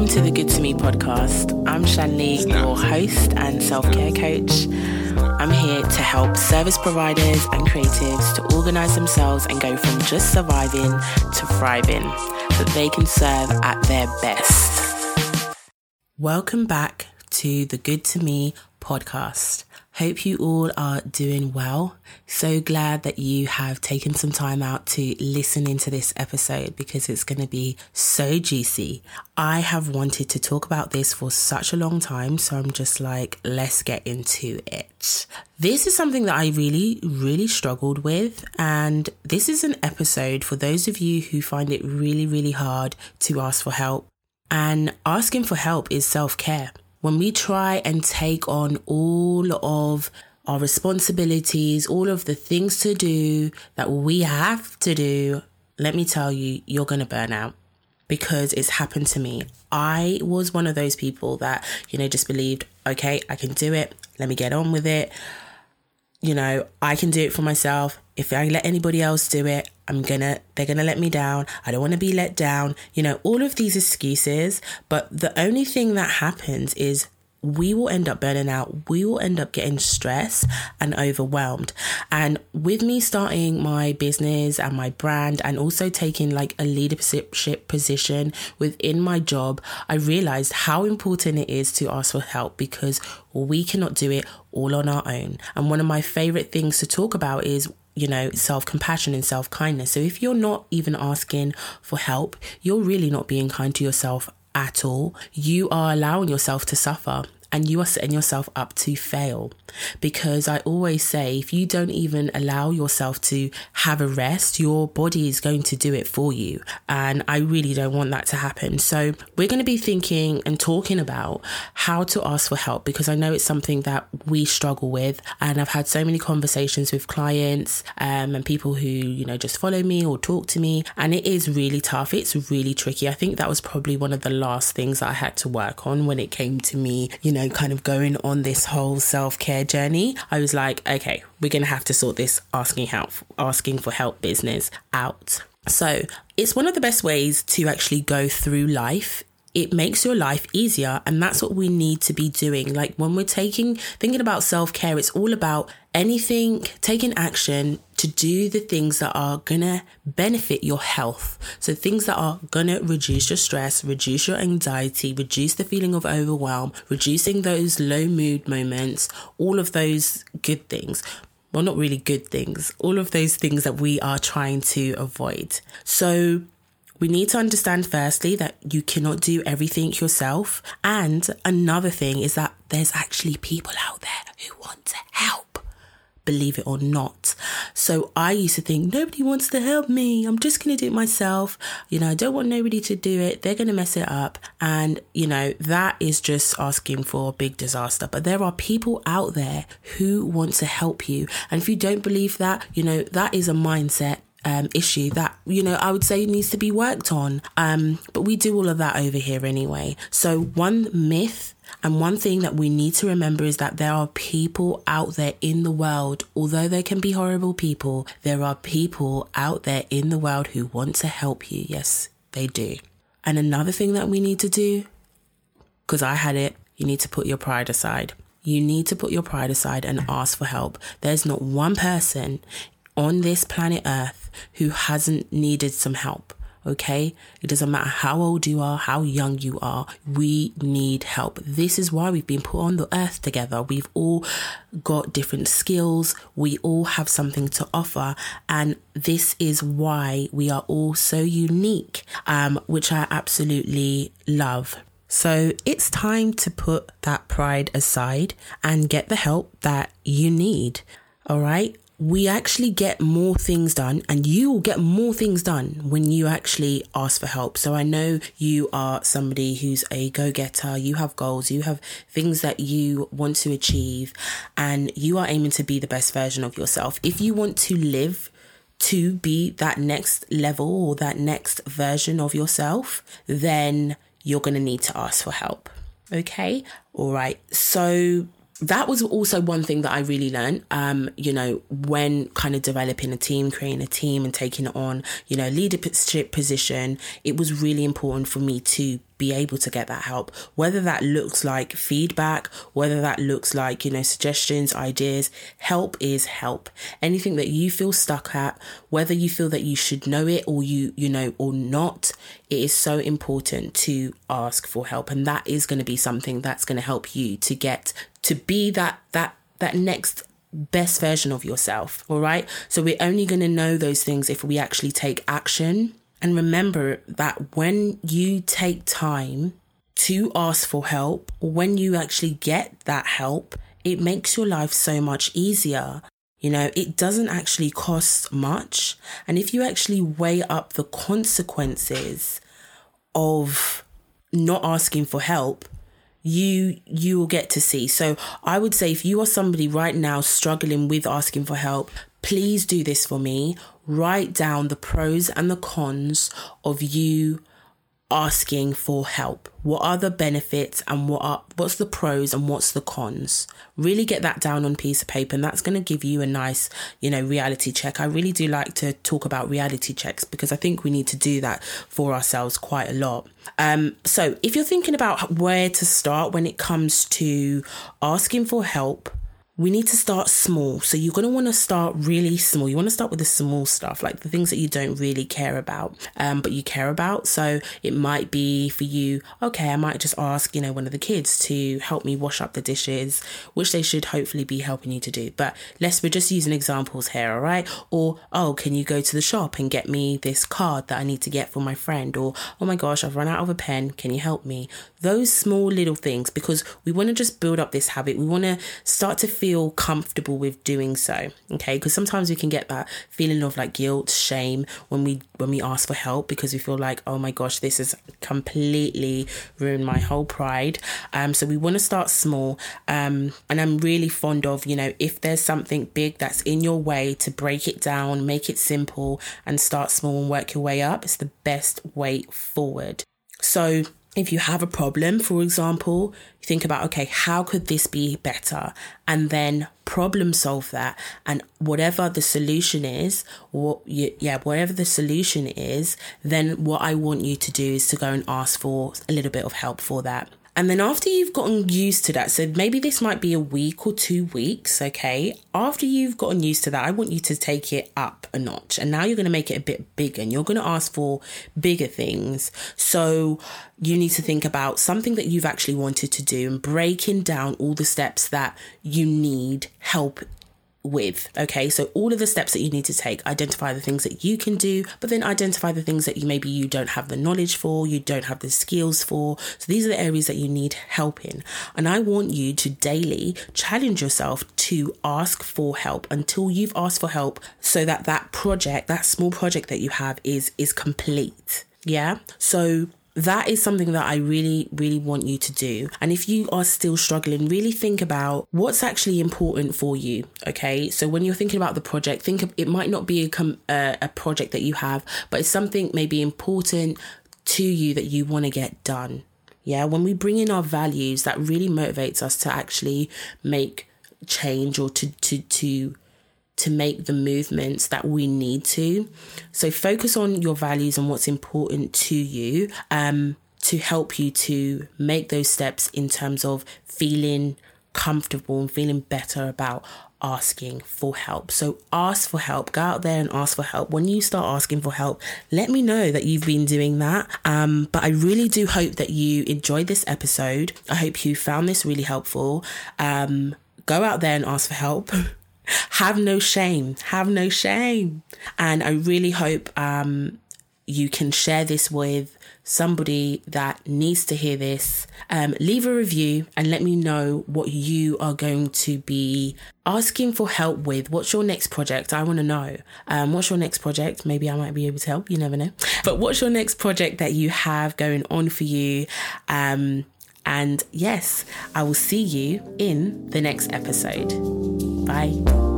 Welcome to the Good to Me podcast. I'm Shanley, your host and self care coach. I'm here to help service providers and creatives to organize themselves and go from just surviving to thriving so that they can serve at their best. Welcome back to the Good to Me podcast. Hope you all are doing well. So glad that you have taken some time out to listen into this episode because it's going to be so juicy. I have wanted to talk about this for such a long time, so I'm just like, let's get into it. This is something that I really, really struggled with, and this is an episode for those of you who find it really, really hard to ask for help. And asking for help is self care when we try and take on all of our responsibilities, all of the things to do that we have to do, let me tell you, you're going to burn out because it's happened to me. I was one of those people that, you know, just believed, okay, I can do it. Let me get on with it. You know, I can do it for myself. If I let anybody else do it, I'm gonna, they're gonna let me down. I don't wanna be let down. You know, all of these excuses. But the only thing that happens is we will end up burning out. We will end up getting stressed and overwhelmed. And with me starting my business and my brand and also taking like a leadership position within my job, I realized how important it is to ask for help because we cannot do it all on our own. And one of my favorite things to talk about is you know, self compassion and self kindness. So if you're not even asking for help, you're really not being kind to yourself at all. You are allowing yourself to suffer and you are setting yourself up to fail. Because I always say, if you don't even allow yourself to have a rest, your body is going to do it for you. And I really don't want that to happen. So we're going to be thinking and talking about how to ask for help because I know it's something that we struggle with. And I've had so many conversations with clients um, and people who, you know, just follow me or talk to me. And it is really tough. It's really tricky. I think that was probably one of the last things I had to work on when it came to me, you know, kind of going on this whole self care journey. I was like, okay, we're going to have to sort this asking help, asking for help business out. So it's one of the best ways to actually go through life it makes your life easier and that's what we need to be doing like when we're taking thinking about self-care it's all about anything taking action to do the things that are gonna benefit your health. So things that are gonna reduce your stress reduce your anxiety reduce the feeling of overwhelm reducing those low mood moments all of those good things. Well not really good things all of those things that we are trying to avoid. So we need to understand firstly that you cannot do everything yourself. And another thing is that there's actually people out there who want to help believe it or not. So I used to think nobody wants to help me. I'm just going to do it myself. You know, I don't want nobody to do it. They're going to mess it up. And, you know, that is just asking for a big disaster. But there are people out there who want to help you. And if you don't believe that, you know, that is a mindset um, issue that you know I would say needs to be worked on. Um, but we do all of that over here anyway. So one myth and one thing that we need to remember is that there are people out there in the world, although they can be horrible people, there are people out there in the world who want to help you. Yes, they do. And another thing that we need to do, because I had it, you need to put your pride aside. You need to put your pride aside and ask for help. There's not one person on this planet Earth who hasn't needed some help. Okay. It doesn't matter how old you are, how young you are. We need help. This is why we've been put on the earth together. We've all got different skills. We all have something to offer. And this is why we are all so unique, um, which I absolutely love. So it's time to put that pride aside and get the help that you need. All right we actually get more things done and you will get more things done when you actually ask for help. So I know you are somebody who's a go getter, you have goals, you have things that you want to achieve, and you are aiming to be the best version of yourself. If you want to live to be that next level or that next version of yourself, then you're going to need to ask for help. Okay. All right. So that was also one thing that I really learned, um, you know, when kind of developing a team, creating a team and taking it on, you know, leadership position, it was really important for me to be able to get that help, whether that looks like feedback, whether that looks like, you know, suggestions, ideas. Help is help. Anything that you feel stuck at, whether you feel that you should know it or you, you know, or not, it is so important to ask for help. And that is going to be something that's going to help you to get to be that, that, that next best version of yourself. All right. So we're only going to know those things if we actually take action and remember that when you take time to ask for help, when you actually get that help, it makes your life so much easier. You know, it doesn't actually cost much. And if you actually weigh up the consequences of not asking for help, you you will get to see. So I would say if you are somebody right now struggling with asking for help, please do this for me. Write down the pros and the cons of you asking for help. What are the benefits and what are what's the pros and what's the cons? Really get that down on piece of paper and that's going to give you a nice, you know, reality check. I really do like to talk about reality checks because I think we need to do that for ourselves quite a lot. Um so if you're thinking about where to start when it comes to asking for help, we need to start small. So you're going to want to start really small. You want to start with the small stuff, like the things that you don't really care about, um, but you care about. So it might be for you, okay, I might just ask, you know, one of the kids to help me wash up the dishes, which they should hopefully be helping you to do. But let's, we're just using examples here, all right? Or, oh, can you go to the shop and get me this card that I need to get for my friend? Or, oh my gosh, I've run out of a pen. Can you help me? Those small little things, because we want to just build up this habit. We want to start to feel comfortable with doing so okay? Because sometimes we can get that feeling of like guilt shame when we when we ask for help because we feel like oh my gosh this has completely ruined my whole pride. Um so we want to start small um and i'm really fond of you know if there's something big that's in your way to break it down make it simple and start small and work your way up it's the best way forward. So if you have a problem, for example, think about, okay, how could this be better? And then problem solve that. And whatever the solution is, what you, yeah, whatever the solution is, then what I want you to do is to go and ask for a little bit of help for that. And then after you've gotten used to that, so maybe this might be a week or two weeks, okay? After you've gotten used to that, I want you to take it up a notch. And now you're going to make it a bit bigger and you're going to ask for bigger things. So you need to think about something that you've actually wanted to do and breaking down all the steps that you need help with. Okay, so all of the steps that you need to take, identify the things that you can do, but then identify the things that you maybe you don't have the knowledge for, you don't have the skills for. So these are the areas that you need help in. And I want you to daily challenge yourself to ask for help until you've asked for help so that that project, that small project that you have is is complete. Yeah? So that is something that I really, really want you to do. And if you are still struggling, really think about what's actually important for you. Okay. So when you're thinking about the project, think of it might not be a, uh, a project that you have, but it's something maybe important to you that you want to get done. Yeah. When we bring in our values, that really motivates us to actually make change or to, to, to, to make the movements that we need to. So focus on your values and what's important to you um, to help you to make those steps in terms of feeling comfortable and feeling better about asking for help. So ask for help. Go out there and ask for help. When you start asking for help, let me know that you've been doing that. Um, but I really do hope that you enjoyed this episode. I hope you found this really helpful. Um, go out there and ask for help. have no shame. Have no shame. And I really hope um, you can share this with somebody that needs to hear this. Um, leave a review and let me know what you are going to be asking for help with. What's your next project? I want to know. Um, what's your next project? Maybe I might be able to help. You never know. But what's your next project that you have going on for you? Um, and yes, I will see you in the next episode. Bye.